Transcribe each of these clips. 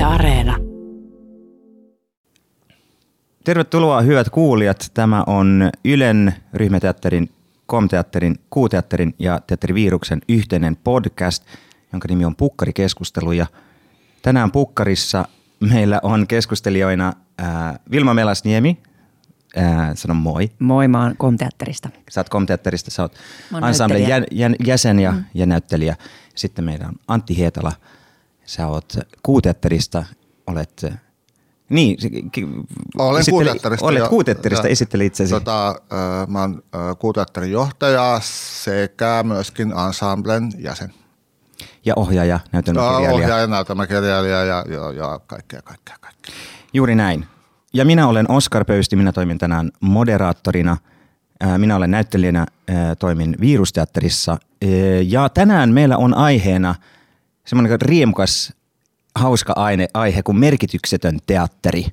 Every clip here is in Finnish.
Yle Areena. Tervetuloa hyvät kuulijat. Tämä on Ylen ryhmäteatterin, komteatterin, kuuteatterin ja teatteriviruksen yhteinen podcast, jonka nimi on Pukkarikeskustelu. Ja tänään Pukkarissa meillä on keskustelijoina ää, Vilma Melasniemi. Ää, sano moi. Moi, mä oon komteatterista. Sä oot komteatterista, sä oot ensemblen jä, jä, jäsen ja, mm. ja näyttelijä. Sitten meillä on Antti Hietala. Sä oot kuuteatterista, olet niin, Olen kuuteatterista. Olet kuuteatterista, ja- esittele itsesi. Tota, mä oon kuuteatterin johtaja sekä myöskin ensemblen jäsen. Ja ohjaaja, Ja näytelmäkirjailija. Ohjaaja, näytelmäkirjailija ja, ja, ja kaikkea, kaikkea, kaikkea. Juuri näin. Ja minä olen Oskar Pöysti, minä toimin tänään moderaattorina. Minä olen näyttelijänä, toimin Virusteatterissa. Ää, Ja tänään meillä on aiheena semmoinen riemukas, hauska aine, aihe kuin merkityksetön teatteri.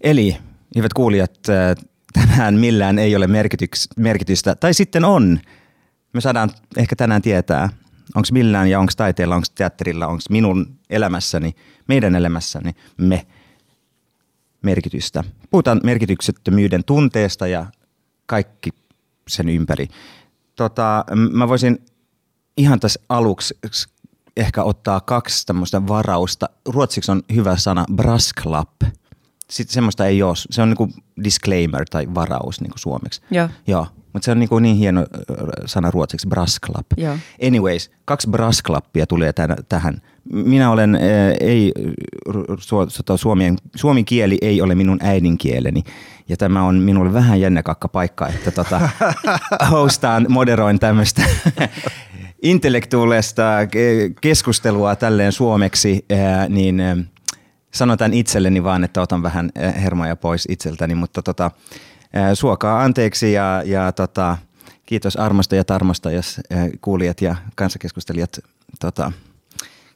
Eli, hyvät kuulijat, ää, tänään millään ei ole merkityks, merkitystä, tai sitten on. Me saadaan ehkä tänään tietää, onko millään ja onko taiteella, onko teatterilla, onko minun elämässäni, meidän elämässäni me merkitystä. Puhutaan merkityksettömyyden tunteesta ja kaikki sen ympäri. Tota, mä voisin ihan tässä aluksi ehkä ottaa kaksi tämmöistä varausta. Ruotsiksi on hyvä sana brasklapp. Sitten semmoista ei ole. Se on niinku disclaimer tai varaus niinku suomeksi. Joo. Joo, mutta se on niinku niin hieno sana ruotsiksi, brasklapp. Joo. Anyways, kaksi brasklappia tulee tän, tähän. Minä olen, äh, ei, su, su, suomen, suomen kieli ei ole minun äidinkieleni. Ja tämä on minulle vähän jännäkakka paikka, että tota, hostaan, moderoin tämmöistä intellektuaalista ke- keskustelua tälleen suomeksi, äh, niin äh, sanotaan itselleni vaan, että otan vähän äh, hermoja pois itseltäni, mutta tota, suokaa anteeksi ja, ja tota, kiitos armosta ja tarmosta, jos kuulijat ja kanssakeskustelijat tota,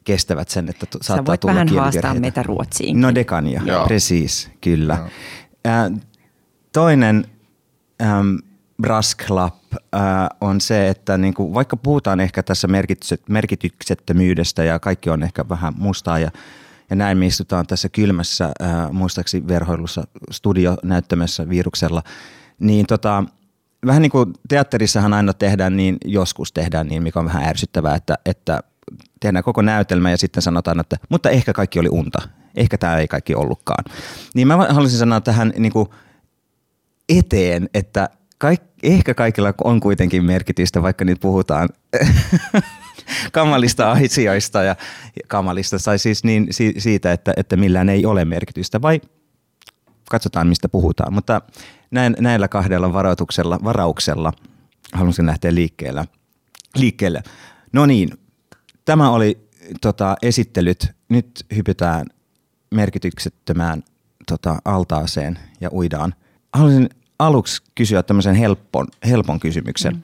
kestävät sen, että t- Sä saattaa voit tulla vähän haastaa meitä ruotsiin. No det kan jag, Joo. precis, kyllä. Joo. Äh, toinen ähm, brasklapp äh, on se, että niinku, vaikka puhutaan ehkä tässä merkitykset, merkityksettömyydestä ja kaikki on ehkä vähän mustaa ja, ja näin me istutaan tässä kylmässä äh, muistaakseni verhoilussa studionäyttämässä viruksella, niin tota, vähän niin kuin teatterissahan aina tehdään niin, joskus tehdään niin, mikä on vähän ärsyttävää, että, että tehdään koko näytelmä ja sitten sanotaan, että mutta ehkä kaikki oli unta. Ehkä tämä ei kaikki ollutkaan. Niin mä haluaisin sanoa tähän niin kuin eteen, että kaik, ehkä kaikilla on kuitenkin merkitystä, vaikka nyt puhutaan kamalista asioista ja kamalista, tai siis niin, si, siitä, että, että millään ei ole merkitystä, vai katsotaan mistä puhutaan. Mutta näin, näillä kahdella varoituksella, varauksella haluaisin lähteä liikkeelle. liikkeelle. No niin, tämä oli tota, esittelyt. Nyt hypytään merkityksettömään tota, altaaseen ja uidaan. Haluaisin aluksi kysyä tämmöisen helpon, helpon kysymyksen. Mm.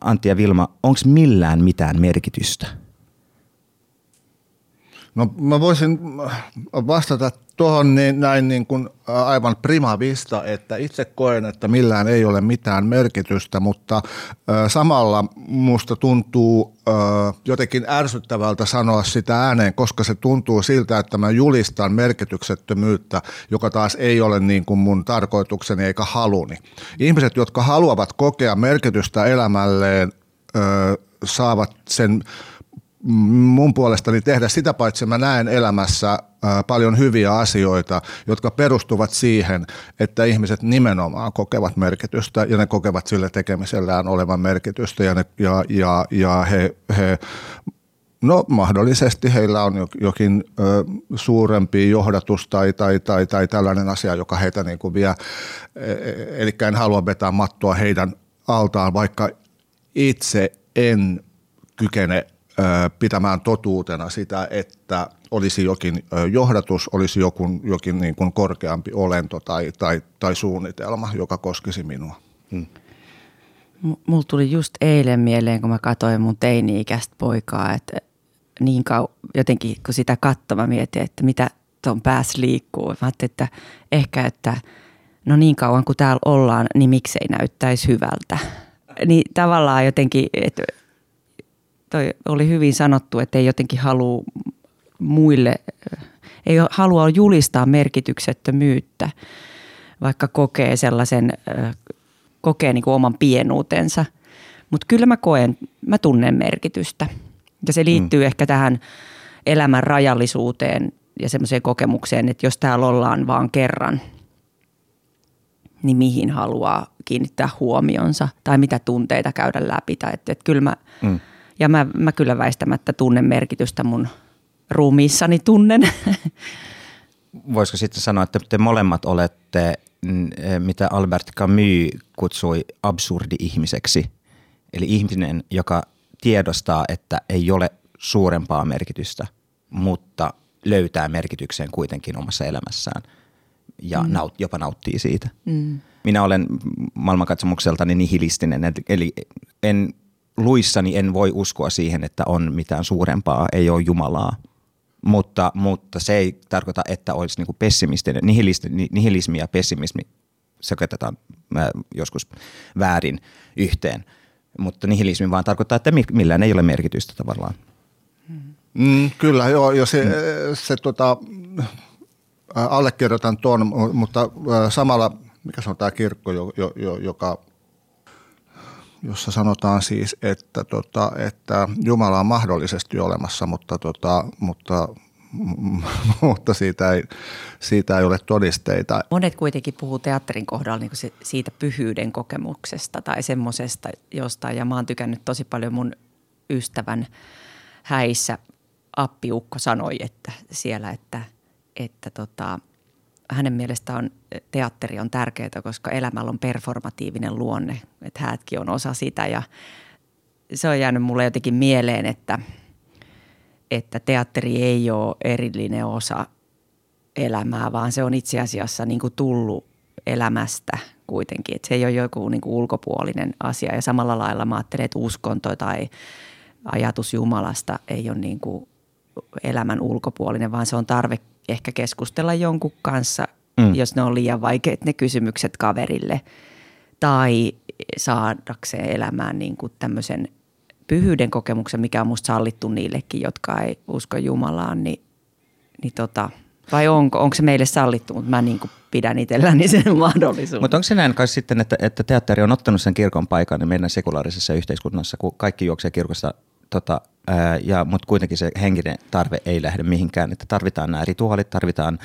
Antti ja Vilma, onko millään mitään merkitystä? No mä voisin vastata tuohon niin, näin niin kuin ä, aivan prima vista, että itse koen, että millään ei ole mitään merkitystä, mutta ä, samalla musta tuntuu jotenkin ärsyttävältä sanoa sitä ääneen, koska se tuntuu siltä, että mä julistan merkityksettömyyttä, joka taas ei ole niin kuin mun tarkoitukseni eikä haluni. Ihmiset, jotka haluavat kokea merkitystä elämälleen, saavat sen mun puolestani tehdä. Sitä paitsi mä näen elämässä paljon hyviä asioita, jotka perustuvat siihen, että ihmiset nimenomaan kokevat merkitystä ja ne kokevat sille tekemisellään olevan merkitystä ja, ne, ja, ja, ja he, he No mahdollisesti heillä on jo- jokin ö, suurempi johdatus tai, tai, tai, tai tällainen asia, joka heitä niin kuin vie. E- Eli en halua vetää mattoa heidän altaan, vaikka itse en kykene pitämään totuutena sitä, että olisi jokin johdatus, olisi jokin, jokin niin kuin korkeampi olento tai, tai, tai suunnitelma, joka koskisi minua. Mulla tuli just eilen mieleen, kun mä katsoin mun teini-ikäistä poikaa, että niin kau- jotenkin kun sitä mä mietin, että mitä tuon päässä liikkuu. Mä ajattelin, että ehkä, että no niin kauan kuin täällä ollaan, niin miksei näyttäisi hyvältä. Niin tavallaan jotenkin, että toi oli hyvin sanottu, että ei jotenkin halua muille, ei halua julistaa merkityksettömyyttä, vaikka kokee sellaisen, kokee niin kuin oman pienuutensa. Mutta kyllä mä koen, mä tunnen merkitystä. Ja se liittyy mm. ehkä tähän elämän rajallisuuteen ja semmoiseen kokemukseen, että jos täällä ollaan vaan kerran, niin mihin haluaa kiinnittää huomionsa tai mitä tunteita käydä läpi. Tai että, että kyllä mä, mm. Ja mä, mä kyllä väistämättä tunnen merkitystä mun ruumiissani tunnen. Voisiko sitten sanoa, että te molemmat olette, mm, mitä Albert Camus kutsui absurdi-ihmiseksi. Eli ihminen, joka tiedostaa, että ei ole suurempaa merkitystä, mutta löytää merkityksen kuitenkin omassa elämässään ja mm. naut, jopa nauttii siitä. Mm. Minä olen maailmankatsomukseltani nihilistinen, eli en luissani en voi uskoa siihen, että on mitään suurempaa, ei ole Jumalaa. Mutta, mutta se ei tarkoita, että olisi niin pessimistinen. Nihilismi ja pessimismi sekoitetaan joskus väärin yhteen. Mutta nihilismi vaan tarkoittaa, että millään ei ole merkitystä tavallaan. Mm, kyllä, joo. Ja se, mm. se tota, allekirjoitan tuon, mutta samalla, mikä se on tämä kirkko, jo, jo, joka jossa sanotaan siis, että, tota, että Jumala on mahdollisesti olemassa, mutta, tota, mutta, mutta siitä, ei, siitä ei ole todisteita. Monet kuitenkin puhuu teatterin kohdalla niin siitä pyhyyden kokemuksesta tai semmoisesta jostain. Ja mä oon tykännyt tosi paljon mun ystävän häissä appiukko sanoi, että siellä, että, että tota, hänen mielestään teatteri on tärkeää, koska elämällä on performatiivinen luonne, että häätkin on osa sitä ja se on jäänyt mulle jotenkin mieleen, että, että teatteri ei ole erillinen osa elämää, vaan se on itse asiassa niin kuin tullut elämästä kuitenkin. Että se ei ole joku niin kuin ulkopuolinen asia ja samalla lailla mä ajattelen, että uskonto tai ajatus Jumalasta ei ole niin kuin elämän ulkopuolinen, vaan se on tarve ehkä keskustella jonkun kanssa, mm. jos ne on liian vaikeat ne kysymykset kaverille. Tai saadakseen elämään niin kuin tämmöisen pyhyyden kokemuksen, mikä on musta sallittu niillekin, jotka ei usko Jumalaan, niin, niin tota, vai onko, onko se meille sallittu, mutta mä niin kuin pidän itselläni sen mahdollisuuden. Mutta onko se näin kai sitten, että, että teatteri on ottanut sen kirkon paikan niin meidän sekulaarisessa yhteiskunnassa, kun kaikki juoksee kirkosta tota, ja, mutta kuitenkin se henkinen tarve ei lähde mihinkään, että tarvitaan nämä rituaalit, tarvitaan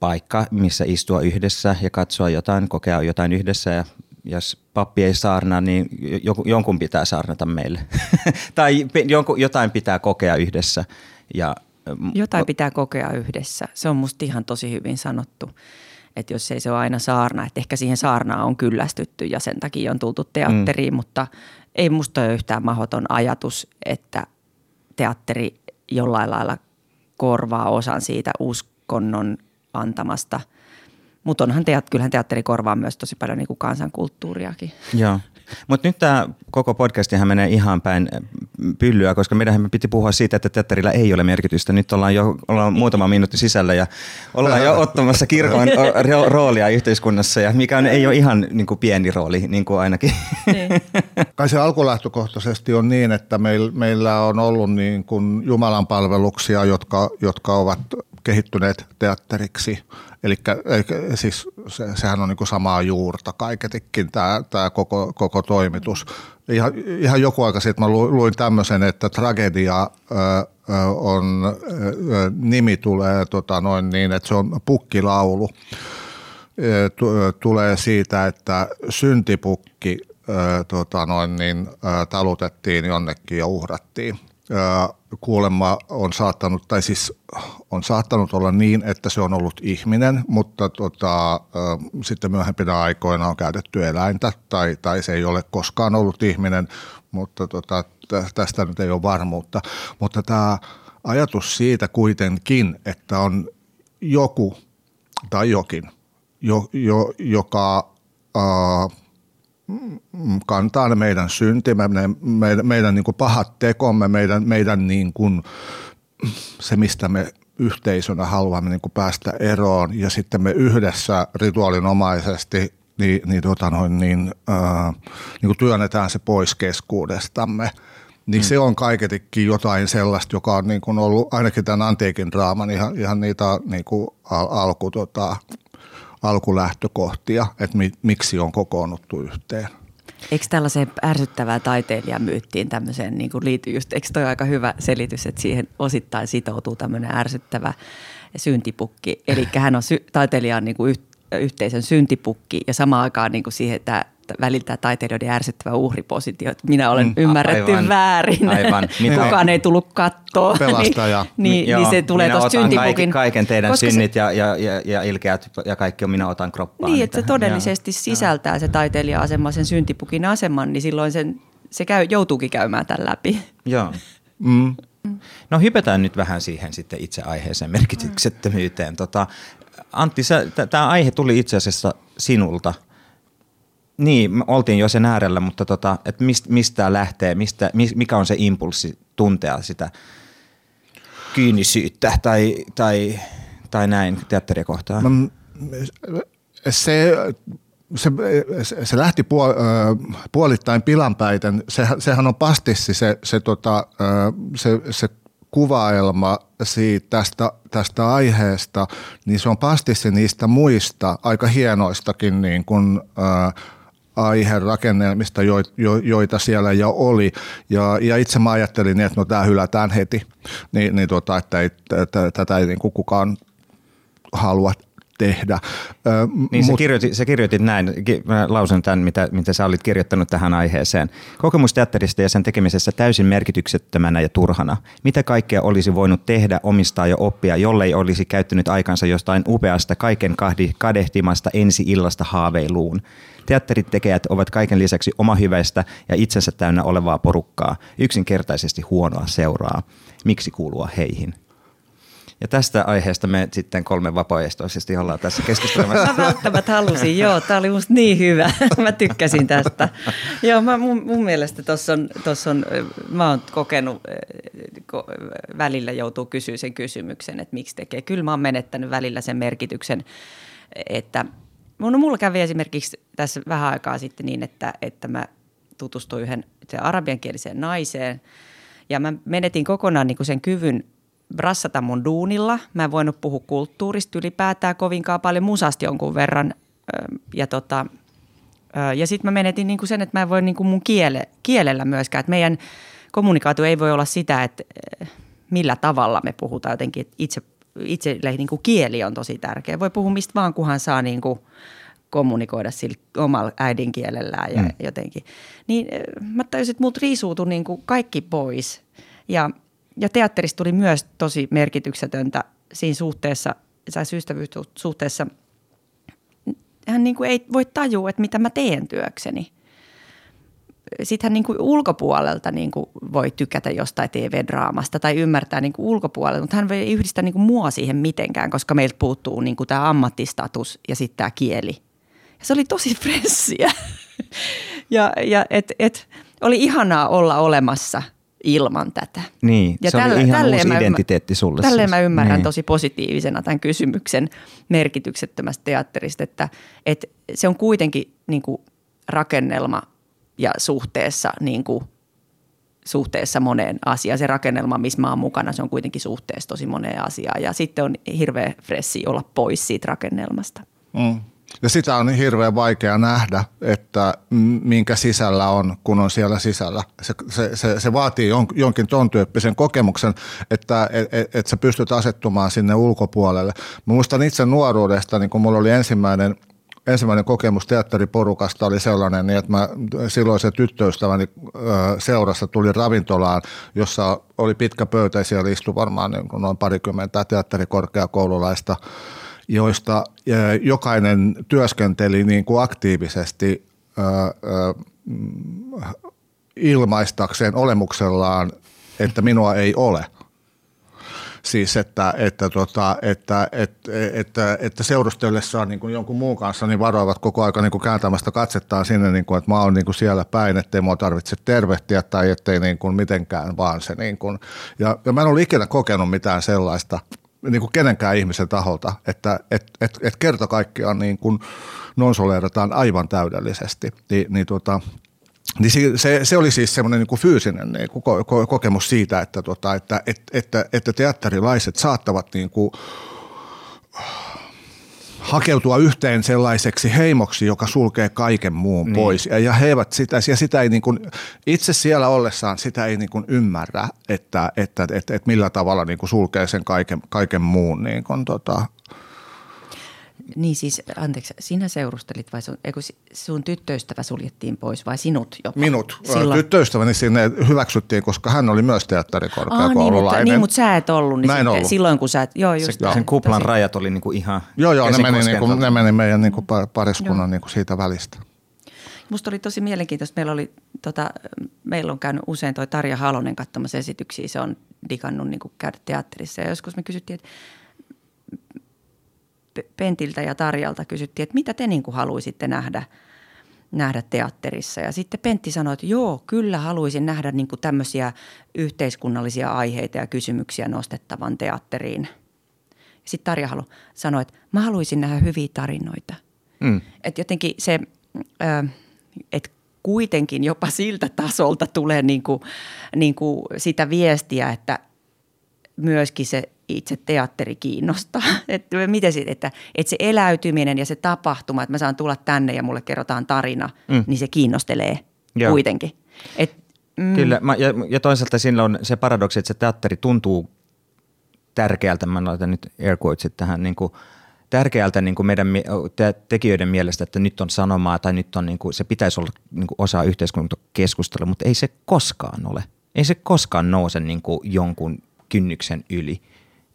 paikka, missä istua yhdessä ja katsoa jotain, kokea jotain yhdessä ja jos pappi ei saarna, niin jonkun pitää saarnata meille. tai jotain pitää kokea yhdessä. Ja, jotain pitää kokea yhdessä. Se on musta ihan tosi hyvin sanottu. Että jos ei se ole aina saarna, että ehkä siihen saarnaan on kyllästytty ja sen takia on tultu teatteriin, mm. mutta ei musta ole yhtään mahdoton ajatus, että teatteri jollain lailla korvaa osan siitä uskonnon antamasta. Mutta onhan teat, kyllähän teatteri korvaa myös tosi paljon niin kuin kansankulttuuriakin. Joo. Mutta nyt tämä koko podcastihan menee ihan päin pyllyä, koska meidän piti puhua siitä, että teatterilla ei ole merkitystä. Nyt ollaan jo ollaan muutama minuutti sisällä ja ollaan jo ottamassa kirkon roolia yhteiskunnassa, ja mikä on, ei ole ihan niin kuin pieni rooli, niin kuin ainakin. Niin. Kai se alkulähtökohtaisesti on niin, että meillä on ollut niin kuin Jumalan palveluksia, jotka, jotka ovat kehittyneet teatteriksi – Eli siis se, sehän on niin samaa juurta kaiketikin tämä, tämä koko, koko toimitus. Ihan, ihan joku aika sitten mä luin tämmöisen, että tragedia on, nimi tulee tota noin niin, että se on pukkilaulu. Tulee siitä, että syntipukki tota noin niin, talutettiin jonnekin ja uhrattiin kuulemma on saattanut, tai siis on saattanut olla niin, että se on ollut ihminen, mutta tota, sitten myöhempinä aikoina on käytetty eläintä, tai, tai se ei ole koskaan ollut ihminen, mutta tota, tästä nyt ei ole varmuutta. Mutta tämä ajatus siitä kuitenkin, että on joku tai jokin, jo, jo, joka äh, kantaa ne meidän syntimme, ne, meidän, meidän niin kuin pahat tekomme, meidän, meidän niin kuin, se, mistä me yhteisönä haluamme niin kuin päästä eroon ja sitten me yhdessä rituaalinomaisesti niin, niin, tota noin, niin, ää, niin kuin työnnetään se pois keskuudestamme, niin mm. se on kaiketikin jotain sellaista, joka on niin kuin ollut ainakin tämän antiikin draaman ihan, ihan niitä niin kuin al- alku, tota, alkulähtökohtia, että mi, miksi on kokoonnuttu yhteen. Eikö tällaiseen ärsyttävää taiteilijamyyttiin tämmöiseen niin kuin liity just, eikö toi aika hyvä selitys, että siihen osittain sitoutuu tämmöinen ärsyttävä syntipukki. Eli hän on sy- taiteilijan niin kuin yhteisön syntipukki ja samaan aikaan niin kuin siihen, että väliltä taiteilijoiden ärsyttävä uhripositio, että minä olen mm, ymmärretty aivan, väärin. Aivan. Mitä Kukaan ei tullut kattoa. Pelastaja. niin, niin, Joo, niin se tulee tuosta syntipukin. Kaiken, kaiken teidän synnit se, ja, ja, ja, ja ilkeät ja kaikki on minä otan kroppaan. Niin, että se todellisesti ja, sisältää se taiteilija-asema, sen syntipukin aseman, niin silloin sen, se käy, joutuukin käymään tämän läpi. Joo. Mm. No hypätään nyt vähän siihen sitten itse aiheeseen merkityksettömyyteen. Tota, Antti, tämä aihe tuli itse asiassa sinulta – niin, me oltiin jo sen äärellä, mutta tota, et mist, mistä lähtee, mistä, mikä on se impulssi tuntea sitä kyynisyyttä tai, tai, tai näin teatteria kohtaan? Se, se, se lähti puol, puolittain pilanpäiten. Se, sehän on pastissi se, se, tota, se, se kuvaelma siitä, tästä, tästä aiheesta, niin se on pastissi niistä muista aika hienoistakin niin kuin, äh, aiherakennelmista, joita siellä jo oli. Ja, ja itse mä ajattelin, että no tämä hylätään heti, niin, niin tota, että, ei, tätä ei niin kukaan halua tehdä. Niin Mut, sä, kirjoitit, sä kirjoitit näin, mä lausun tämän, mitä, mitä sä olit kirjoittanut tähän aiheeseen. Kokemus teatterista ja sen tekemisessä täysin merkityksettömänä ja turhana. Mitä kaikkea olisi voinut tehdä, omistaa ja oppia, jollei olisi käyttänyt aikansa jostain upeasta, kaiken kadehtimasta ensi-illasta haaveiluun? Teatterit tekijät ovat kaiken lisäksi omahyväistä ja itsensä täynnä olevaa porukkaa, yksinkertaisesti huonoa seuraa. Miksi kuulua heihin? Ja tästä aiheesta me sitten kolme vapaaehtoisesti ollaan tässä keskustelemassa. Mä välttämättä halusin, joo. Tämä oli musta niin hyvä. Mä tykkäsin tästä. Joo, mä, mun, mun mielestä tuossa on, tossa on, mä oon kokenut, ko, välillä joutuu kysyä sen kysymyksen, että miksi tekee. Kyllä mä oon menettänyt välillä sen merkityksen, että no, mulla kävi esimerkiksi tässä vähän aikaa sitten niin, että, että mä tutustuin yhden arabiankieliseen naiseen ja mä menetin kokonaan niin kuin sen kyvyn – brassata mun duunilla. Mä en voinut puhua kulttuurista ylipäätään kovinkaan paljon, musasti jonkun verran. Ja, tota, ja sitten mä menetin niinku sen, että mä en voi niinku mun kiele, kielellä myöskään. Että meidän kommunikaatio ei voi olla sitä, että millä tavalla me puhutaan jotenkin. Että itse, itselle niinku kieli on tosi tärkeä. Voi puhua mistä vaan, kunhan saa niinku kommunikoida sillä omalla äidinkielellään ja mm. jotenkin. Niin mä tajusin, että multa riisuutui niinku kaikki pois. Ja – ja teatterista tuli myös tosi merkityksetöntä siinä suhteessa, tai ystävyyssuhteessa. Hän niin kuin ei voi tajua, että mitä mä teen työkseni. Sitten hän niin kuin ulkopuolelta niin kuin voi tykätä jostain TV-draamasta tai ymmärtää niin kuin ulkopuolelta, mutta hän ei yhdistä niin kuin mua siihen mitenkään, koska meiltä puuttuu niin kuin tämä ammattistatus ja sitten tämä kieli. Ja se oli tosi fressiä. ja ja et, et, oli ihanaa olla olemassa – ilman tätä. Niin, ja se tälle, oli ihan uusi identiteetti sulle. Tälleen siis. mä ymmärrän niin. tosi positiivisena tämän kysymyksen merkityksettömästä teatterista, että, että se on kuitenkin niin kuin rakennelma ja suhteessa niin kuin suhteessa moneen asiaan. Se rakennelma, missä mä oon mukana, se on kuitenkin suhteessa tosi moneen asiaan. Ja sitten on hirveä fressi olla pois siitä rakennelmasta. Mm. Ja sitä on hirveän vaikea nähdä, että minkä sisällä on, kun on siellä sisällä. Se, se, se, vaatii jon, jonkin ton tyyppisen kokemuksen, että et, et, et sä pystyt asettumaan sinne ulkopuolelle. Mä muistan itse nuoruudesta, niin kun mulla oli ensimmäinen ensimmäinen kokemus teatteriporukasta oli sellainen, niin että mä silloisen tyttöystäväni seurassa tuli ravintolaan, jossa oli pitkä pöytä ja siellä istui varmaan niin noin parikymmentä teatterikorkeakoululaista joista jokainen työskenteli niin kuin aktiivisesti ilmaistakseen olemuksellaan, että minua ei ole. Siis että, että, tota, että, että, että, että seurustellessaan niin kuin jonkun muun kanssa niin varoivat koko aika niin kääntämästä katsettaan sinne, niin kuin, että mä oon niin kuin siellä päin, ettei mua tarvitse tervehtiä tai ettei niin kuin mitenkään vaan se. Niin kuin. Ja, ja mä en ole ikinä kokenut mitään sellaista – niin kuin kenenkään ihmisen taholta, että et, et, et kerta kaikkiaan niin kuin nonsoleerataan aivan täydellisesti. Ni, niin tota, niin se, se, se oli siis semmoinen niin fyysinen niin kuin ko, ko, kokemus siitä, että, tota, että, että, että, että teatterilaiset saattavat niin kuin, hakeutua yhteen sellaiseksi heimoksi, joka sulkee kaiken muun niin. pois. Ja, ja he eivät sitä, ja sitä ei niin kuin, itse siellä ollessaan sitä ei niin kuin ymmärrä, että, että, että, että millä tavalla niin kuin sulkee sen kaiken, kaiken muun niin kuin, tota, niin siis, anteeksi, sinä seurustelit vai sun, eikö sun tyttöystävä suljettiin pois vai sinut jopa? Minut. Silloin... Tyttöystäväni sinne hyväksyttiin, koska hän oli myös teatterikorkeakoululainen. niin, mutta, niin, mutta sä et ollut. Niin Mä en ollut. Silloin kun sä et, joo just. Se, sen kuplan tosi. rajat oli niinku ihan Joo, joo, ne meni, niinku, ne meni meidän niinku pariskunnan niinku siitä välistä. Musta oli tosi mielenkiintoista. Meillä, oli, tota, meillä on käynyt usein toi Tarja Halonen katsomassa esityksiä. Se on digannut niin käydä teatterissa. Ja joskus me kysyttiin, että Pentiltä ja Tarjalta kysyttiin, että mitä te niin kuin haluaisitte nähdä, nähdä teatterissa. Ja sitten Pentti sanoi, että joo, kyllä haluaisin nähdä niin kuin tämmöisiä yhteiskunnallisia aiheita ja kysymyksiä nostettavan teatteriin. Sitten Tarja halu, sanoi, että mä haluaisin nähdä hyviä tarinoita. Mm. Että jotenkin se, että kuitenkin jopa siltä tasolta tulee niin kuin, niin kuin sitä viestiä, että myöskin se itse teatteri kiinnostaa. Että, miten sit, että, että se eläytyminen ja se tapahtuma, että mä saan tulla tänne ja mulle kerrotaan tarina, mm. niin se kiinnostelee Joo. kuitenkin. Et, mm. Kyllä, mä, ja, ja toisaalta siinä on se paradoksi, että se teatteri tuntuu tärkeältä, mä laitan nyt air quotesit tähän, niin kuin, tärkeältä niin kuin meidän te, tekijöiden mielestä, että nyt on sanomaa tai nyt on, niin kuin, se pitäisi olla niin kuin osa yhteiskuntakeskustelua, mutta ei se koskaan ole. Ei se koskaan nouse niin kuin jonkun kynnyksen yli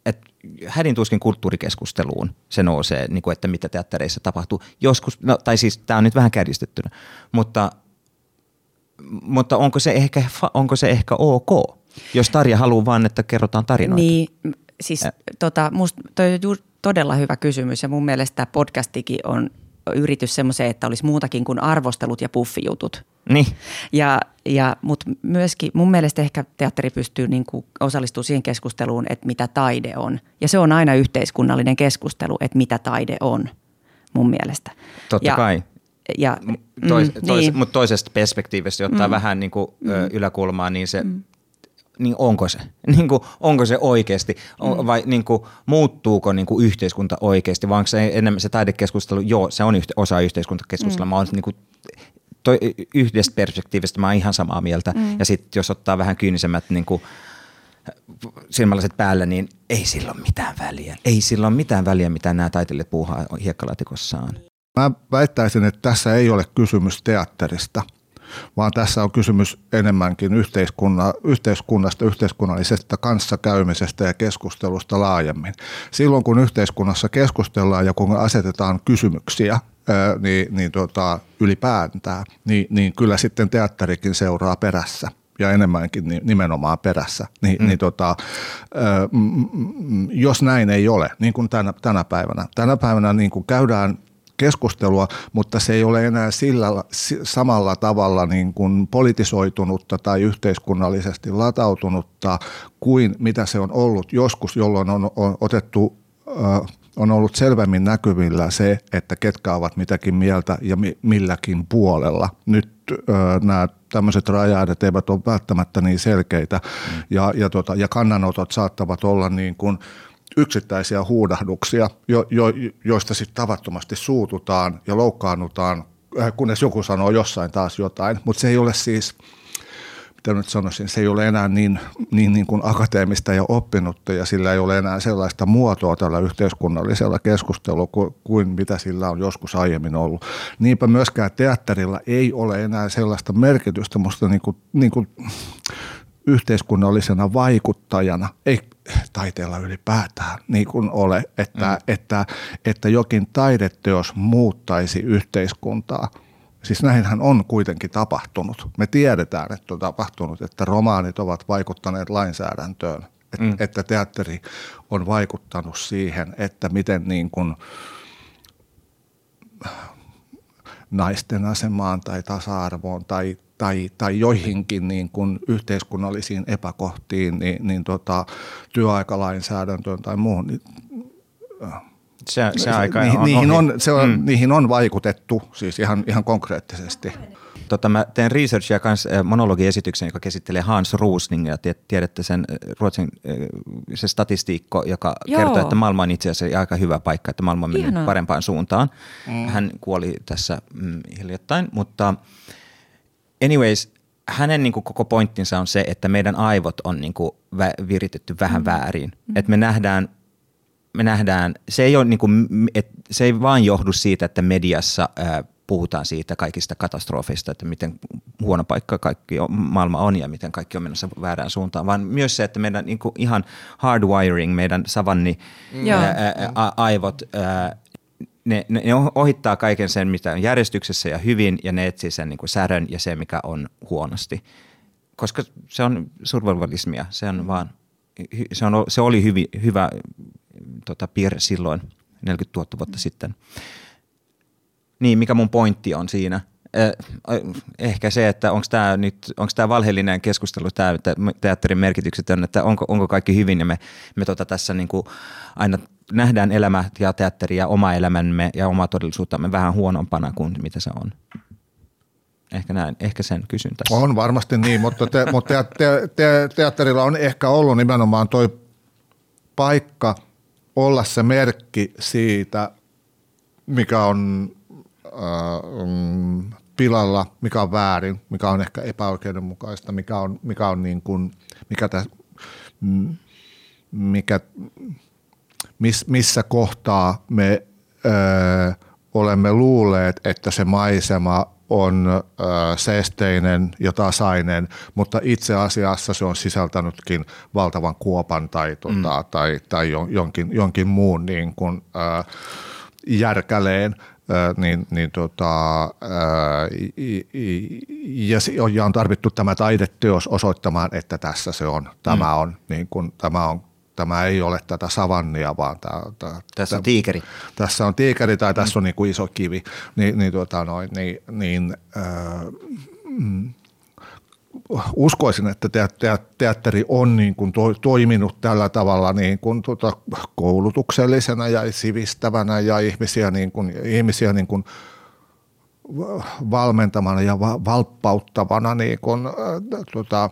että hädin tuskin kulttuurikeskusteluun se nousee, niin kuin, että mitä teattereissa tapahtuu. Joskus, no, tai siis tämä on nyt vähän kärjistettynä, mutta, mutta onko, se ehkä, onko se ehkä ok, jos Tarja haluaa vaan, että kerrotaan tarinoita? Niin, siis tota, musta toi on todella hyvä kysymys ja mun mielestä tämä podcastikin on yritys semmoiseen, että olisi muutakin kuin arvostelut ja puffijutut. Niin. Ja, ja, Mutta myöskin mun mielestä ehkä teatteri pystyy niin kuin osallistumaan siihen keskusteluun, että mitä taide on. Ja se on aina yhteiskunnallinen keskustelu, että mitä taide on mun mielestä. Totta ja, kai. Ja, tois, mm, tois, niin. Mutta toisesta perspektiivistä, jotta mm. vähän niin kuin, mm. yläkulmaa, niin se mm niin onko se? Niin kuin, onko se oikeasti? Mm. Vai niin kuin, muuttuuko niin kuin yhteiskunta oikeasti? Vai onko se enemmän se taidekeskustelu? Joo, se on yhte, osa yhteiskuntakeskustelua. Mm. Mä olen niin kuin, toi, yhdestä perspektiivistä mä oon ihan samaa mieltä. Mm. Ja sitten jos ottaa vähän kyynisemmät niin kuin, silmälaiset päällä, niin ei sillä ole mitään väliä. Ei sillä ole mitään väliä, mitä nämä taiteilijat puuhaa hiekkalaatikossaan. Mä väittäisin, että tässä ei ole kysymys teatterista – vaan tässä on kysymys enemmänkin yhteiskunna, yhteiskunnasta, yhteiskunnallisesta kanssakäymisestä ja keskustelusta laajemmin. Silloin kun yhteiskunnassa keskustellaan ja kun asetetaan kysymyksiä, niin, niin tota, ylipäätään, niin, niin kyllä sitten teatterikin seuraa perässä ja enemmänkin nimenomaan perässä. Ni, mm. niin tota, jos näin ei ole, niin kuin tänä, tänä päivänä. Tänä päivänä niin kuin käydään keskustelua, mutta se ei ole enää sillä samalla tavalla niin kuin politisoitunutta tai yhteiskunnallisesti latautunutta kuin mitä se on ollut joskus, jolloin on, on otettu on ollut selvemmin näkyvillä se, että ketkä ovat mitäkin mieltä ja mi- milläkin puolella. Nyt ö, nämä tämmöiset rajaadet eivät ole välttämättä niin selkeitä mm. ja, ja, tota, ja kannanotot saattavat olla niin kuin – yksittäisiä huudahduksia, jo, jo, joista sitten tavattomasti suututaan ja loukkaannutaan, äh, kunnes joku sanoo jossain taas jotain. Mutta se ei ole siis, mitä nyt sanoisin, se ei ole enää niin, niin, niin kuin akateemista ja oppinutta ja sillä ei ole enää sellaista muotoa tällä yhteiskunnallisella keskustelulla kuin, kuin mitä sillä on joskus aiemmin ollut. Niinpä myöskään teatterilla ei ole enää sellaista merkitystä musta niin kuin, niin kuin yhteiskunnallisena vaikuttajana, ei taiteella ylipäätään niin kuin ole, että, mm. että, että jokin taideteos muuttaisi yhteiskuntaa. Siis näinhän on kuitenkin tapahtunut. Me tiedetään, että on tapahtunut, että romaanit ovat vaikuttaneet lainsäädäntöön, että, mm. että teatteri on vaikuttanut siihen, että miten niin kuin naisten asemaan tai tasa-arvoon tai tai, tai joihinkin niin kuin yhteiskunnallisiin epäkohtiin, niin, niin tota, työaikalainsäädäntöön tai muuhun, niin, äh, Se, se aika niihin, on niihin, on, se on, mm. niihin on vaikutettu siis ihan, ihan konkreettisesti. Tota, mä teen researchia kanssa äh, monologiesityksen, joka käsittelee Hans Rosningia. Tie- Tiedätte sen äh, Ruotsin se statistiikko, joka Joo. kertoo, että maailma on itse asiassa aika hyvä paikka, että maailma on mennyt parempaan suuntaan. Mm. Hän kuoli tässä mm, hiljattain, mutta anyways, hänen niin kuin, koko pointtinsa on se, että meidän aivot on niin kuin, vä- viritetty vähän mm. väärin. Mm. Että me nähdään me nähdään, se ei, ole niin kuin, et, se ei vaan johdu siitä, että mediassa ää, puhutaan siitä kaikista katastrofeista, että miten huono paikka kaikki on, maailma on ja miten kaikki on menossa väärään suuntaan, vaan myös se, että meidän niin kuin ihan hardwiring, meidän savanni Joo. ää, ää, aivot, ää, ne, ne, ne ohittaa kaiken sen, mitä on järjestyksessä ja hyvin, ja ne etsii sen niin kuin särön ja se, mikä on huonosti. Koska se on survivalismia, se on vaan, se, on, se oli hyvi, hyvä tota, piirre silloin 40 000 vuotta sitten. Niin, mikä mun pointti on siinä? Eh, Ehkä se, että onko tämä nyt, onko tämä valheellinen keskustelu, tämä teatterin merkitykset on, että onko, onko kaikki hyvin ja me, me tota tässä niin kuin aina nähdään elämä ja teatteri ja oma elämämme ja oma todellisuuttamme vähän huonompana kuin mitä se on. Ehkä, näin, ehkä sen kysyn tässä. On varmasti niin, mutta, te, mutta te, te, teatterilla on ehkä ollut nimenomaan toi paikka olla se merkki siitä, mikä on äh, mm, pilalla, mikä on väärin, mikä on ehkä epäoikeudenmukaista, mikä on, mikä on niin kuin, mikä täs, mm, mikä, miss, missä kohtaa me ö, olemme luulleet, että se maisema on ö, seesteinen ja tasainen, mutta itse asiassa se on sisältänytkin valtavan kuopan tai, tota, mm. tai, tai jon- jonkin, jonkin muun niin kuin, ö, järkäleen. Niin, niin tota, ja, ja on tarvittu tämä taideteos osoittamaan, että tässä se on. Tämä, mm. on, niin kuin, tämä, on, tämä ei ole tätä savannia, vaan tämä, tämä, Tässä on tiikeri. tässä on tiikeri tai tässä on niin kuin iso kivi, niin, niin, tuota, noin, niin, niin äh, mm, uskoisin, että te, te, teatteri on niin kuin to, toiminut tällä tavalla niin kuin tuota, koulutuksellisena ja sivistävänä ja ihmisiä, niin kuin, ihmisiä niin kuin valmentamana ja va, valppauttavana niin kuin, äh, tuota,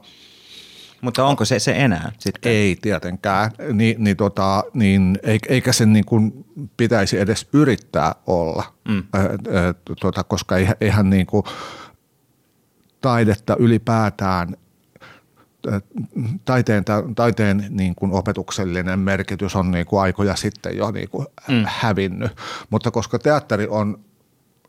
Mutta onko se se enää sitten? ei tietenkään, Ni, niin, tota, niin eikä sen niin kuin pitäisi edes yrittää olla, mm. tota, koska eihän, eihän niin kuin taidetta ylipäätään äh, taiteen, taiteen niin kuin opetuksellinen merkitys on niin kuin aikoja sitten jo niin kuin mm. hävinnyt, mutta koska teatteri on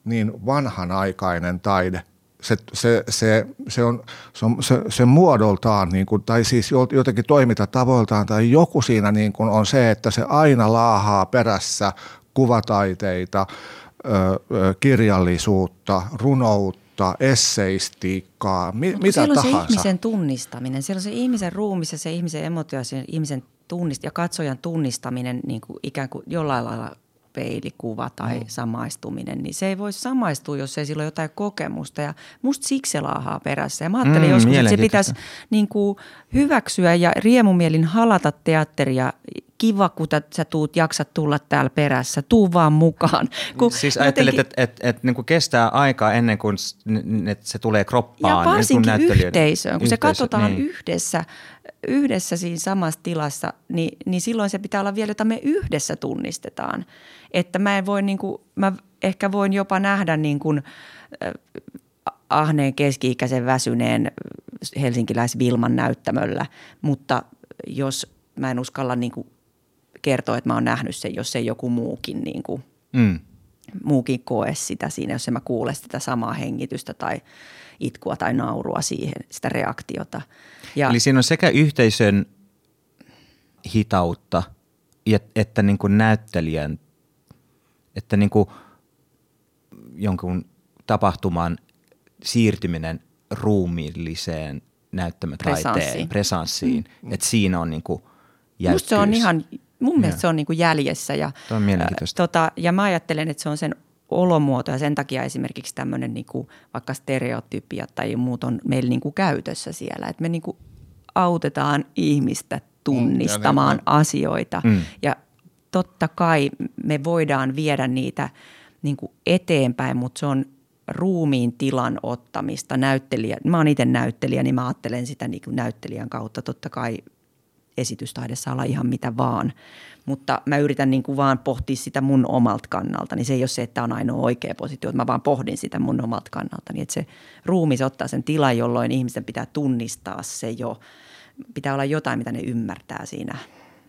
niin vanhanaikainen taide, se, se, se, se, on, se, on, se, se muodoltaan, niin kuin, tai siis jotenkin toimintatavoiltaan, tai joku siinä niin kuin on se, että se aina laahaa perässä kuvataiteita, kirjallisuutta, runoutta, esseistiikkaa, mi, Mutta mitä siellä on tahansa. se ihmisen tunnistaminen, siellä on se ihmisen ruumis ja se ihmisen emotio ja se ihmisen tunnist, ja katsojan tunnistaminen niin kuin ikään kuin jollain lailla peilikuva tai mm. samaistuminen, niin se ei voi samaistua, jos ei sillä ole jotain kokemusta. Ja musta siksi se laahaa perässä. Ja mä ajattelin Mm, joskus, että se pitäisi niin kuin hyväksyä ja riemumielin halata teatteria. Kiva, kun sä tuut, jaksat tulla täällä perässä. Tuu vaan mukaan. Kun Siis ajattelet, jotenkin- että et, et, niinku kestää aikaa ennen kuin et se tulee kroppaan. Ja kuin varsinkin näyttelijöiden- yhteisöön, kun se katsotaan niin. yhdessä, yhdessä siinä samassa tilassa, niin, niin silloin se pitää olla vielä, jota me yhdessä tunnistetaan. Että mä en voi, niin kuin, mä ehkä voin jopa nähdä niin kuin, ahneen keski-ikäisen väsyneen helsinkiläis Vilman näyttämöllä, mutta jos mä en uskalla niin kuin kertoa, että mä oon nähnyt sen, jos ei joku muukin niin kuin Mm. muukin koe sitä siinä, jos en mä kuule sitä samaa hengitystä tai itkua tai naurua siihen, sitä reaktiota. Ja Eli siinä on sekä yhteisön hitautta että niin kuin näyttelijän, että niin kuin jonkun tapahtuman siirtyminen ruumiilliseen näyttämötaiteen Presanssiin. presanssiin. Mm. Että siinä on niin kuin musta se on ihan, mun mielestä Joo. se on niin kuin jäljessä. Ja, Toi on mielenkiintoista. ä, tota, ja mä ajattelen, että se on sen olomuoto ja sen takia esimerkiksi tämmöinen niin kuin vaikka stereotypia tai muut on meillä niin kuin käytössä siellä. Että me niin kuin autetaan ihmistä tunnistamaan niin, asioita. Mm. Ja totta kai me voidaan viedä niitä niin kuin eteenpäin, mutta se on ruumiin tilan ottamista näyttelijä. Mä oon itse näyttelijä, niin mä ajattelen sitä niin kuin näyttelijän kautta. Totta kai esitystaide saa olla ihan mitä vaan. Mutta mä yritän niin kuin vaan pohtia sitä mun omalta kannalta. Niin se ei ole se, että on ainoa oikea positio, että mä vaan pohdin sitä mun omalta kannalta. Niin että se ruumi ottaa sen tilan, jolloin ihmisten pitää tunnistaa se jo. Pitää olla jotain, mitä ne ymmärtää siinä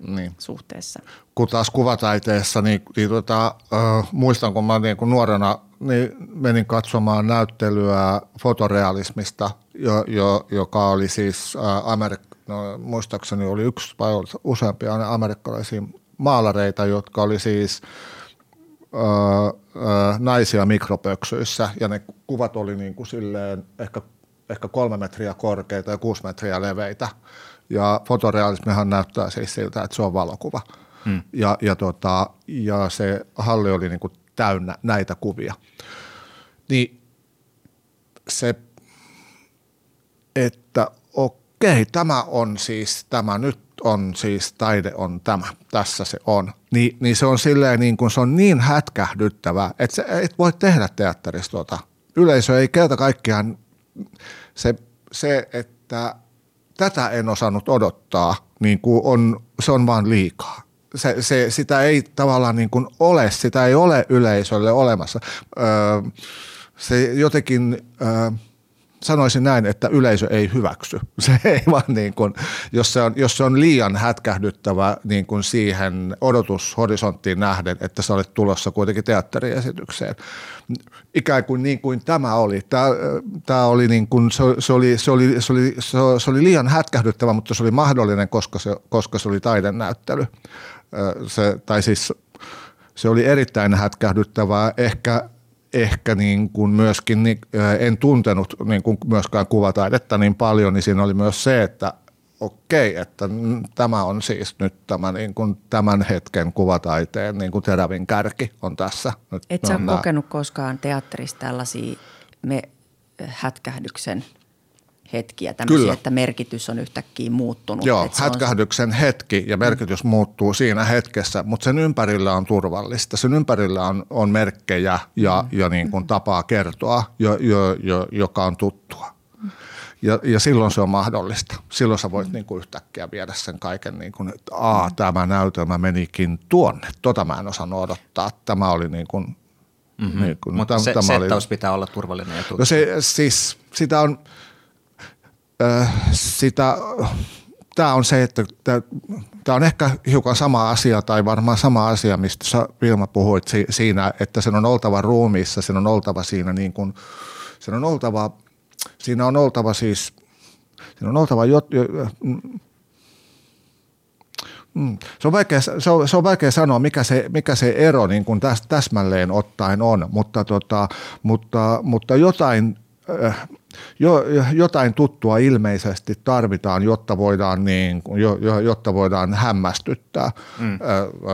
niin. suhteessa. Kun taas kuvataiteessa, niin, niin tota, äh, muistan kun mä niin kun nuorena niin menin katsomaan näyttelyä fotorealismista, jo, jo, joka oli siis äh, Amerik- no, muistaakseni oli yksi vai useampia amerikkalaisia maalareita, jotka oli siis ö, ö, naisia mikropöksyissä ja ne kuvat oli niin kuin silleen ehkä, ehkä kolme metriä korkeita ja kuusi metriä leveitä. Ja fotorealismihan näyttää siis siltä, että se on valokuva. Hmm. Ja, ja, tota, ja se halli oli niin kuin täynnä näitä kuvia. Niin se, että okei, tämä on siis tämä nyt on siis, taide on tämä, tässä se on. Ni, niin se on silleen niin kuin se on niin hätkähdyttävää, että se et voi tehdä teatterista tuota. Yleisö ei kerta kaikkiaan, se, se, että tätä en osannut odottaa, niin kuin on, se on vaan liikaa. Se, se, sitä ei tavallaan niin kuin ole, sitä ei ole yleisölle olemassa. Öö, se jotenkin... Öö, sanoisin näin, että yleisö ei hyväksy. Se ei vaan niin kuin, jos, se on, jos se on liian hätkähdyttävä niin kuin siihen odotushorisonttiin nähden, että sä olet tulossa kuitenkin teatteriesitykseen. Ikään kuin niin kuin tämä oli. Tämä, oli, niin kuin, se, se, oli, se, oli, se, oli, se, oli liian hätkähdyttävä, mutta se oli mahdollinen, koska se, koska se oli taidenäyttely. Se, tai siis se oli erittäin hätkähdyttävää. Ehkä ehkä niin kuin myöskin, niin, en tuntenut niin kuin myöskään kuvataidetta niin paljon, niin siinä oli myös se, että okei, että tämä on siis nyt tämä, niin kuin tämän hetken kuvataiteen niin kuin terävin kärki on tässä. Nyt Et sä ole kokenut koskaan teatterissa tällaisia me hätkähdyksen – hetkiä, tämmöisiä, Kyllä. että merkitys on yhtäkkiä muuttunut. Joo, hätkähdyksen on... hetki ja merkitys mm. muuttuu siinä hetkessä, mutta sen ympärillä on turvallista. Sen ympärillä on, on merkkejä ja, mm. ja niin kuin tapaa kertoa, jo, jo, jo, joka on tuttua. Ja, ja silloin se on mahdollista. Silloin sä voit mm. niin kuin yhtäkkiä viedä sen kaiken, niin kuin, että Aa, mm. tämä näytelmä menikin tuonne. Tota mä en osannut odottaa. Tämä oli niin kuin, mm-hmm. niin kuin, Mutta se, tämä settaus oli, pitää olla turvallinen ja tuttu. No se, siis sitä on – sitä, tämä on se, että tämä on ehkä hiukan sama asia tai varmaan sama asia, mistä sä Vilma puhuit siinä, että sen on oltava ruumiissa, sen on oltava siinä niin kuin, sen on oltava, siinä on oltava siis, siinä on oltava jo, jo, Mm. Se, on vaikea, se, on, se on vaikea sanoa, mikä se, mikä se ero niin kuin täs, täsmälleen ottaen on, mutta, tota, mutta, mutta jotain, äh, jo, jotain tuttua ilmeisesti tarvitaan, jotta voidaan, niin, jo, jotta voidaan hämmästyttää. Mm.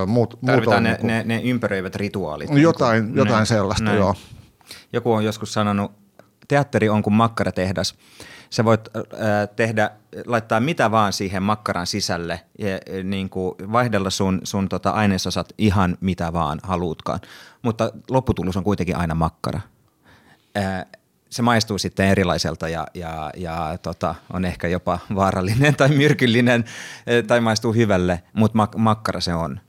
Muut, tarvitaan muut on, ne, ne, ne ympäröivät rituaalit. Jotain, niin jotain sellaista, näin. joo. Joku on joskus sanonut, teatteri on kuin makkaratehdas. Sä voit äh, tehdä, laittaa mitä vaan siihen makkaran sisälle ja niin kuin vaihdella sun, sun tota ainesosat ihan mitä vaan haluutkaan. Mutta lopputulos on kuitenkin aina makkara. Äh, se maistuu sitten erilaiselta ja, ja, ja tota, on ehkä jopa vaarallinen tai myrkyllinen eh, tai maistuu hyvälle, mutta mak- makkara se on.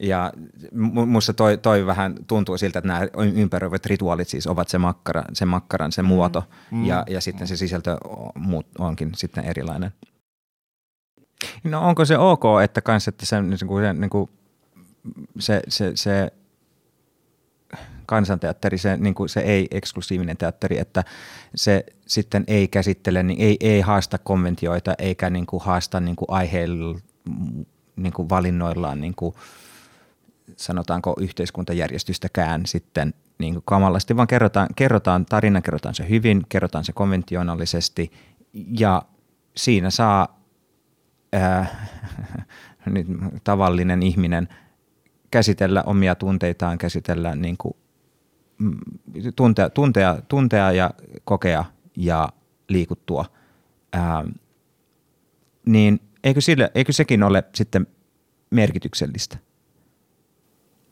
Ja minusta toi, toi vähän tuntuu siltä, että nämä ympäröivät rituaalit siis ovat se, makkara, se makkaran, se muoto mm. ja, ja sitten se sisältö onkin sitten erilainen. No onko se ok, että kans, että se, niin kuin, niin kuin, se, se, se kansanteatteri, se, niin kuin se ei-eksklusiivinen teatteri, että se sitten ei käsittele, niin ei, ei haasta konventioita eikä niin kuin haasta niin kuin aiheilla niin kuin valinnoillaan niin kuin, sanotaanko yhteiskuntajärjestystäkään sitten niin kuin kamalasti, vaan kerrotaan, kerrotaan tarina, kerrotaan se hyvin, kerrotaan se konventionaalisesti ja siinä saa ää, nyt tavallinen ihminen käsitellä omia tunteitaan, käsitellä niin kuin tuntea, tuntea, tuntea ja kokea ja liikuttua, ää, niin eikö, sille, eikö sekin ole sitten merkityksellistä?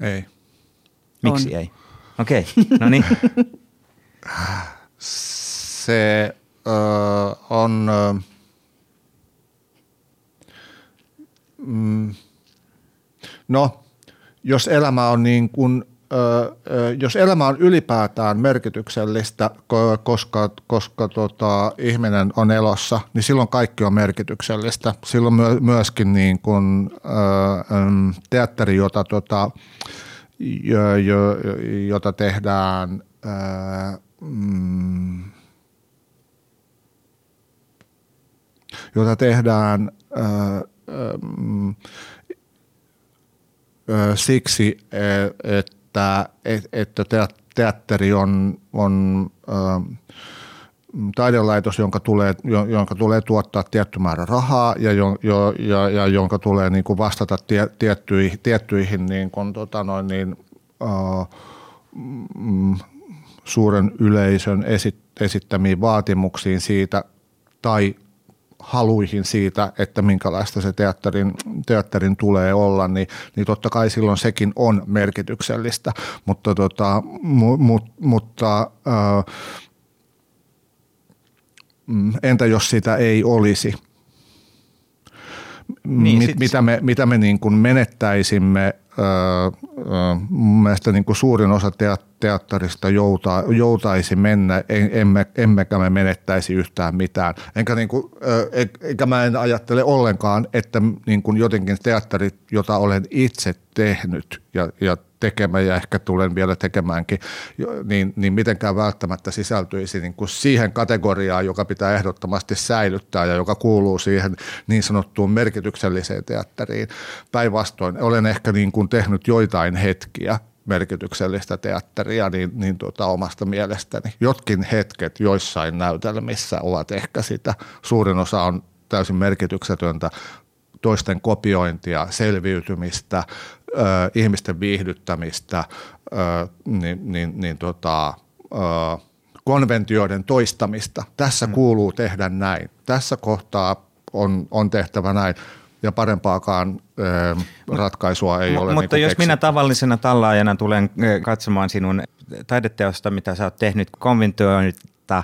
Ei. Miksi On. ei? Okei, okay. no niin. Se ö, on... Ö, mm, no, jos elämä on niin kuin, jos elämä on ylipäätään merkityksellistä, ko- koska, koska tota, ihminen on elossa, niin silloin kaikki on merkityksellistä. Silloin myö- myöskin niin kuin, teatteri, jota, tota, jo, jo, jota tehdään mm, jota tehdään siksi, e- että, et- että te- teatteri on, on ö, taidelaitos, jonka tulee, jo- jonka tulee tuottaa tietty määrä rahaa ja, jo, jo, ja, ja jonka tulee niin kuin vastata tie, tiettyihin, tiettyihin niin kuin, tota noin, niin, ö, mm, suuren yleisön esit, esittämiin vaatimuksiin siitä tai haluihin siitä, että minkälaista se teatterin, teatterin tulee olla, niin, niin totta kai silloin sekin on merkityksellistä, mutta, tota, mu, mu, mutta ää, mm, entä jos sitä ei olisi? Niin, Niin, Mit, sit- mitä me, mitä me niin kuin menettäisimme, öö, öö, mun mielestä niin kuin suurin osa tea- teatterista jouta, joutaisi mennä, en, emme, emmekä me menettäisi yhtään mitään. Enkä, niin kuin, e- eikä mä en ajattele ollenkaan, että niin kuin jotenkin teatteri, jota olen itse tehnyt ja, ja tekemä ja ehkä tulen vielä tekemäänkin, niin, niin mitenkään välttämättä sisältyisi niin kuin siihen kategoriaan, joka pitää ehdottomasti säilyttää ja joka kuuluu siihen niin sanottuun merkitykselliseen teatteriin. Päinvastoin olen ehkä niin kuin tehnyt joitain hetkiä merkityksellistä teatteria niin, niin tuota, omasta mielestäni. Jotkin hetket joissain näytelmissä ovat ehkä sitä. Suurin osa on täysin merkityksetöntä toisten kopiointia, selviytymistä, ö, ihmisten viihdyttämistä, ö, niin, niin, niin tota, ö, konventioiden toistamista. Tässä mm. kuuluu tehdä näin. Tässä kohtaa on, on tehtävä näin ja parempaakaan ö, ratkaisua ei M- ole. mutta niin jos minä tavallisena tallaajana tulen katsomaan sinun taideteosta, mitä sä oot tehnyt konventioita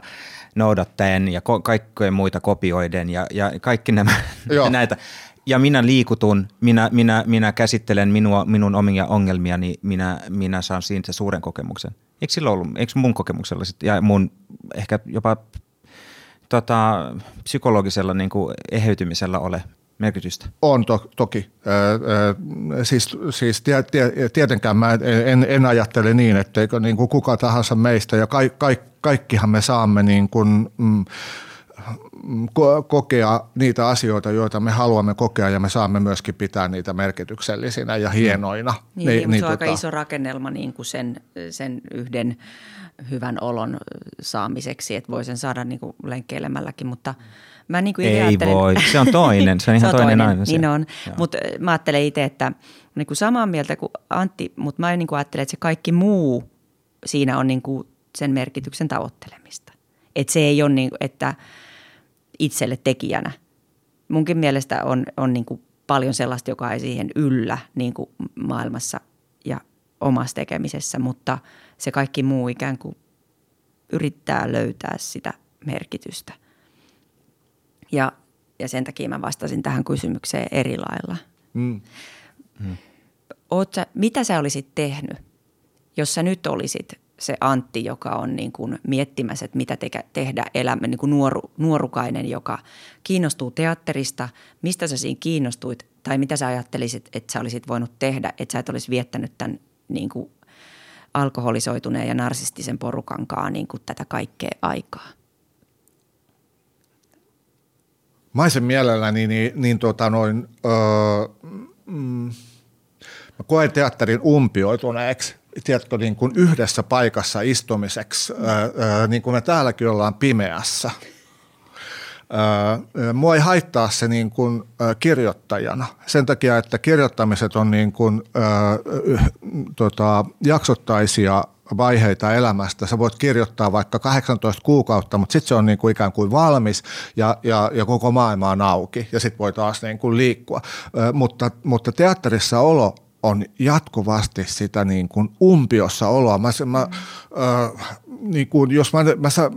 noudattaen ja ko- kaikkea muita kopioiden ja, ja kaikki nämä Joo. näitä. Ja minä liikutun, minä, minä, minä käsittelen minua, minun omia ongelmiani, minä, minä saan siitä suuren kokemuksen. Eikö sillä ollut, eikö mun kokemuksella sit, ja mun ehkä jopa tota, psykologisella niin kuin eheytymisellä ole merkitystä? On to, toki. Ö, ö, siis siis tie, tie, tietenkään mä en, en ajattele niin, etteikö niin kuin kuka tahansa meistä ja ka, ka, kaikkihan me saamme niin kuin, mm, ko- kokea niitä asioita, joita me haluamme kokea ja me saamme myöskin pitää niitä merkityksellisinä ja hienoina. Niin, niin, niin se on aika iso rakennelma niin kuin sen, sen yhden hyvän olon saamiseksi, että voi sen saada niin kuin lenkkeilemälläkin, mutta mä niin kuin Ei ajattelen, voi, se on toinen, se on ihan toinen aina se. Niin on, mutta mä ajattelen itse, että niin kuin samaa mieltä kuin Antti, mutta mä niin kuin ajattelen, että se kaikki muu siinä on niin kuin sen merkityksen tavoittelemista. Että se ei ole niin, että itselle tekijänä. Munkin mielestä on, on niin kuin paljon sellaista, joka ei siihen yllä niin kuin maailmassa ja omassa tekemisessä, mutta se kaikki muu ikään kuin yrittää löytää sitä merkitystä. Ja, ja sen takia mä vastasin tähän kysymykseen eri lailla. Mm. Oot sä, mitä sä olisit tehnyt, jos sä nyt olisit se Antti, joka on niin kuin miettimässä, että mitä tekä, tehdä elämä, niin kuin nuoru, nuorukainen, joka kiinnostuu teatterista, mistä sä siinä kiinnostuit? Tai mitä sä ajattelisit, että sä olisit voinut tehdä, että sä et olisi viettänyt tämän niin kuin alkoholisoituneen ja narsistisen porukankaan niin kuin tätä kaikkea aikaa. Mä olisin mielelläni niin, niin tota noin, öö, mm, mä koen teatterin umpioituneeksi, tiedätkö, niin kuin yhdessä paikassa istumiseksi, öö, niin kuin me täälläkin ollaan pimeässä. Mua ei haittaa se niin kuin, kirjoittajana sen takia, että kirjoittamiset on niin kuin, ö, tota, jaksottaisia vaiheita elämästä. Sä voit kirjoittaa vaikka 18 kuukautta, mutta sitten se on niin kuin ikään kuin valmis ja, ja, ja koko maailma on auki ja sitten voi taas niin kuin liikkua. Ö, mutta, mutta teatterissa olo on jatkuvasti sitä niin kuin umpiossa oloa. Mä, mä, äh, niin kuin, jos mä, mä sa,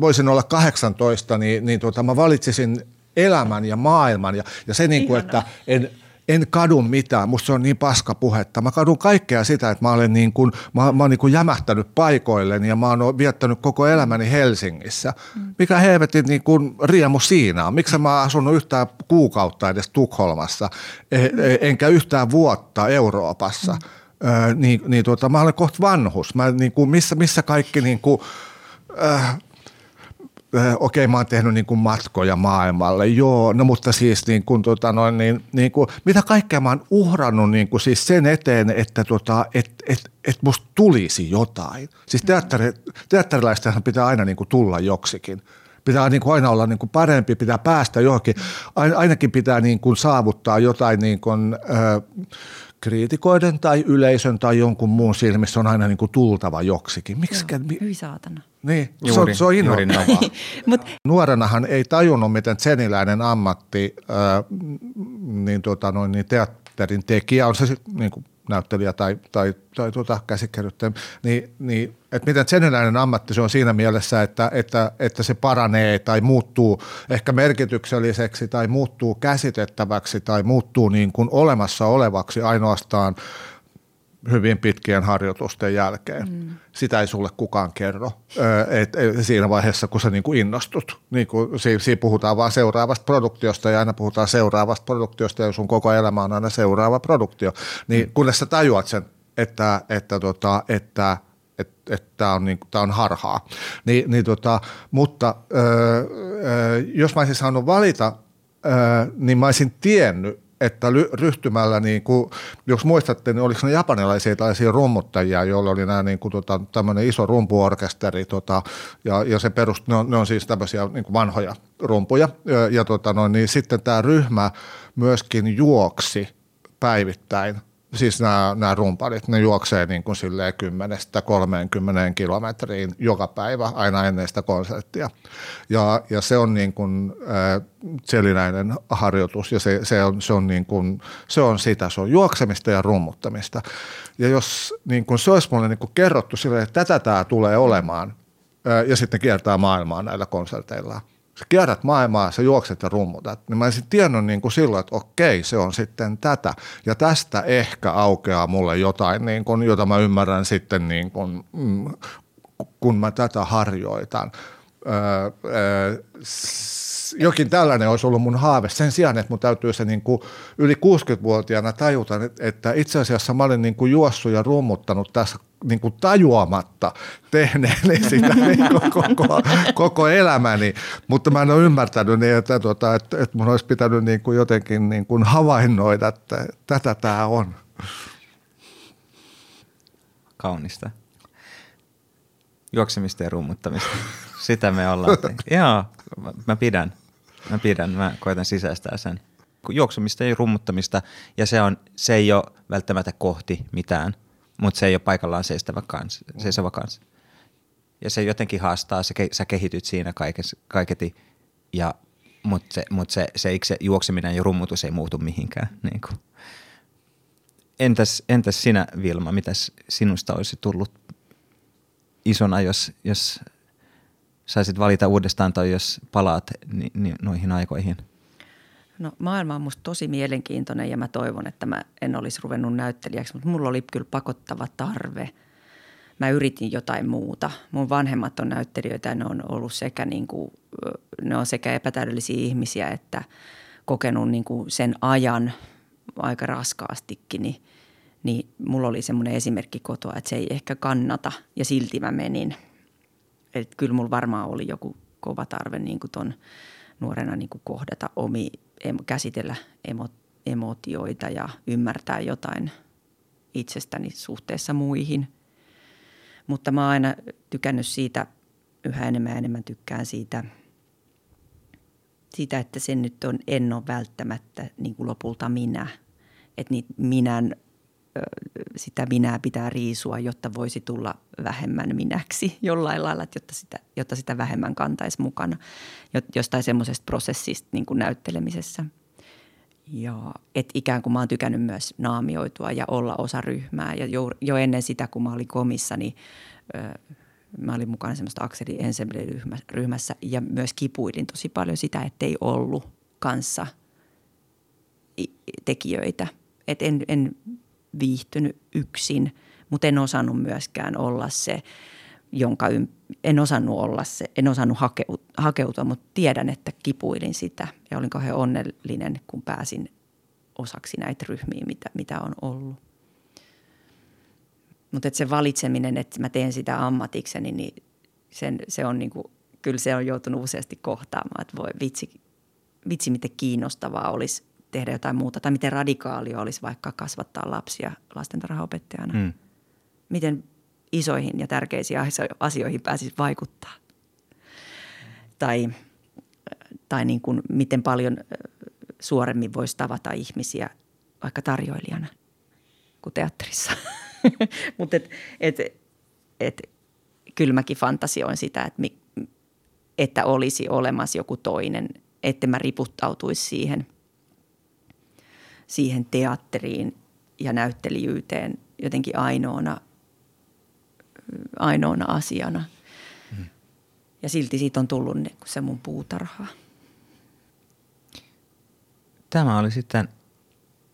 voisin olla 18, niin, niin tota, mä valitsisin elämän ja maailman ja, ja se, niin kuin, että en, en kadu mitään, musta se on niin paska puhetta. Mä kadun kaikkea sitä, että mä olen niin kuin, mä, mä olen niin kuin jämähtänyt paikoilleni ja mä oon viettänyt koko elämäni Helsingissä. Mm. Mikä helvetin niin kuin riemu siinä on? Miksi mä asunut yhtään kuukautta edes Tukholmassa, e, e, enkä yhtään vuotta Euroopassa? Mm. Ö, niin, niin tuota, mä olen kohta vanhus. Mä, niin kuin, missä, missä kaikki niin kuin, äh, Äh, okei, mä oon tehnyt niin kuin matkoja maailmalle, joo, no mutta siis niin kuin, tota noin, niin, niin kuin, mitä kaikkea mä oon uhrannut niin kuin siis sen eteen, että tota, et, et, et musta tulisi jotain. Siis teatteri, teatterilaistahan pitää aina niin kuin tulla joksikin. Pitää niin kuin aina olla niin kuin parempi, pitää päästä johonkin. Ainakin pitää niin kuin saavuttaa jotain niin kuin, kriitikoiden tai yleisön tai jonkun muun silmissä on aina niin kuin tultava joksikin. Miksi? Hyi saatana. Niin, juuri, se on, se on. Mut. Nuorenahan ei tajunnut, miten seniläinen ammatti, äh, niin, tota, noin, niin teatterin tekijä, on se niin kuin näyttelijä tai, tai, tai tuota, käsikirjoittaja, niin, niin että miten seniläinen ammatti se on siinä mielessä, että, että, että se paranee tai muuttuu ehkä merkitykselliseksi tai muuttuu käsitettäväksi tai muuttuu niin kuin olemassa olevaksi ainoastaan hyvin pitkien harjoitusten jälkeen. Mm. Sitä ei sulle kukaan kerro et, et, siinä vaiheessa, kun sä niin kuin innostut. Niin kuin, siinä, siinä puhutaan vain seuraavasta produktiosta ja aina puhutaan seuraavasta produktiosta ja sun koko elämä on aina seuraava produktio. Niin mm. kunnes sä tajuat sen, että, että, tota, että että et tämä on, niin, tää on harhaa. Ni, niin tota, mutta öö, öö, jos mä olisin saanut valita, öö, niin mä olisin tiennyt, että ryhtymällä, niin kuin, jos muistatte, niin oliko ne japanilaisia tällaisia rummuttajia, joilla oli nämä niin kuin, tota, tämmöinen iso rumpuorkesteri, tota, ja, ja se perust, ne, on, ne on siis tämmöisiä niin kuin vanhoja rumpuja, ja, ja tota, no, niin sitten tämä ryhmä myöskin juoksi päivittäin siis nämä, nämä rumpalit, ne juoksee niin kuin silleen 10-30 kilometriin joka päivä aina ennen sitä konserttia. Ja, ja se on niin kuin äh, selinäinen harjoitus ja se, se, on, se, on niin kuin, se on sitä, se on juoksemista ja rummuttamista. Ja jos niin kuin se olisi mulle niin kuin kerrottu silleen, että tätä tämä tulee olemaan äh, ja sitten kiertää maailmaa näillä konserteilla – sä kierrät maailmaa, sä juokset ja rummutat, niin mä olisin tiennyt niin kuin silloin, että okei, se on sitten tätä. Ja tästä ehkä aukeaa mulle jotain, niin kuin, jota mä ymmärrän sitten, niin kuin, mm, kun mä tätä harjoitan. Öö, öö, jokin tällainen olisi ollut mun haave sen sijaan, että mun täytyy se niin kuin yli 60-vuotiaana tajuta, että itse asiassa mä olin niin kuin juossut ja rummuttanut tässä niin kuin tajuamatta tehneeni sitä niin kuin koko, koko elämäni, mutta mä en ole ymmärtänyt niin, että, että, että mun olisi pitänyt niin kuin jotenkin niin kuin havainnoida, että tätä tämä on. Kaunista. Juoksemista ja rummuttamista. Sitä me ollaan. Joo, mä pidän. Mä pidän, mä koitan sisäistää sen. Juoksumista ja rummuttamista ja se, on, se ei ole välttämättä kohti mitään, mutta se ei ole paikallaan seistävä kanssa, seisova kanssa. Ja se jotenkin haastaa, se, sä kehityt siinä kaiketi, ja, mutta se, mut se, se, se juokseminen ja rummutus ei muutu mihinkään. Niin kuin. Entäs, entäs sinä Vilma, mitäs sinusta olisi tullut isona, jos, jos saisit valita uudestaan tai jos palaat ni, ni, noihin aikoihin? No maailma on musta tosi mielenkiintoinen ja mä toivon, että mä en olisi ruvennut näyttelijäksi, mutta mulla oli kyllä pakottava tarve. Mä yritin jotain muuta. Mun vanhemmat on näyttelijöitä ja ne on ollut sekä, niin kuin, ne on sekä epätäydellisiä ihmisiä että kokenut niin kuin sen ajan aika raskaastikin, niin, niin mulla oli semmoinen esimerkki kotoa, että se ei ehkä kannata ja silti mä menin – että kyllä mulla varmaan oli joku kova tarve niin kuin ton nuorena niin kuin kohdata omi, käsitellä emo, emotioita ja ymmärtää jotain itsestäni suhteessa muihin. Mutta mä oon aina tykännyt siitä, yhä enemmän ja enemmän tykkään siitä, siitä että se nyt on, en ole välttämättä niin kuin lopulta minä. Että niitä minän sitä minää pitää riisua, jotta voisi tulla vähemmän minäksi jollain lailla, jotta sitä, jotta sitä vähemmän kantaisi mukana jostain semmoisesta prosessista niin kuin näyttelemisessä. ja et ikään kuin mä oon tykännyt myös naamioitua ja olla osa ryhmää. Ja jo, jo ennen sitä, kun mä olin komissa, niin ö, mä olin mukana semmoista Akseli Ensemble-ryhmässä ja myös kipuilin tosi paljon sitä, ettei ollut kanssa tekijöitä. Et en, en viihtynyt yksin, mutta en osannut myöskään olla se, jonka en osannut olla se, en osannut hakeutua, hakeutua, mutta tiedän, että kipuilin sitä ja olin kauhean onnellinen, kun pääsin osaksi näitä ryhmiä, mitä, mitä on ollut. Mutta se valitseminen, että mä teen sitä ammatikseni, niin sen, se on niinku, kyllä se on joutunut useasti kohtaamaan, että voi vitsi, vitsi miten kiinnostavaa olisi tehdä jotain muuta. Tai miten radikaalia olisi vaikka kasvattaa lapsia lastentarhaopettajana. Hmm. Miten isoihin ja tärkeisiin asioihin pääsisi vaikuttaa. Tai, tai niin kuin miten paljon suoremmin voisi tavata ihmisiä vaikka tarjoilijana kuin teatterissa. Mutta et, et, et, kyllä mäkin fantasioin sitä, että, mi, että olisi olemassa joku toinen, että mä riputtautuisi siihen, siihen teatteriin ja näyttelijyyteen jotenkin ainoana, ainoana asiana. Hmm. Ja silti siitä on tullut se mun puutarha. Tämä oli sitten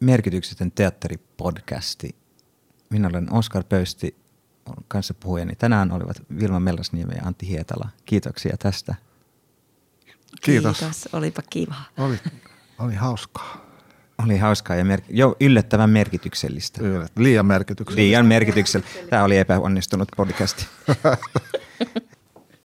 merkityksetön teatteripodcasti minä olen Oskar Pöysti, kanssa puhujani. Tänään olivat Vilma Mellasniemi ja Antti Hietala. Kiitoksia tästä. Kiitos. Kiitos, olipa kiva. Oli, oli hauskaa. Oli hauskaa ja mer- jo yllättävän merkityksellistä. Liian merkityksellistä. Liian merkityksellistä. Tämä oli epäonnistunut podcasti.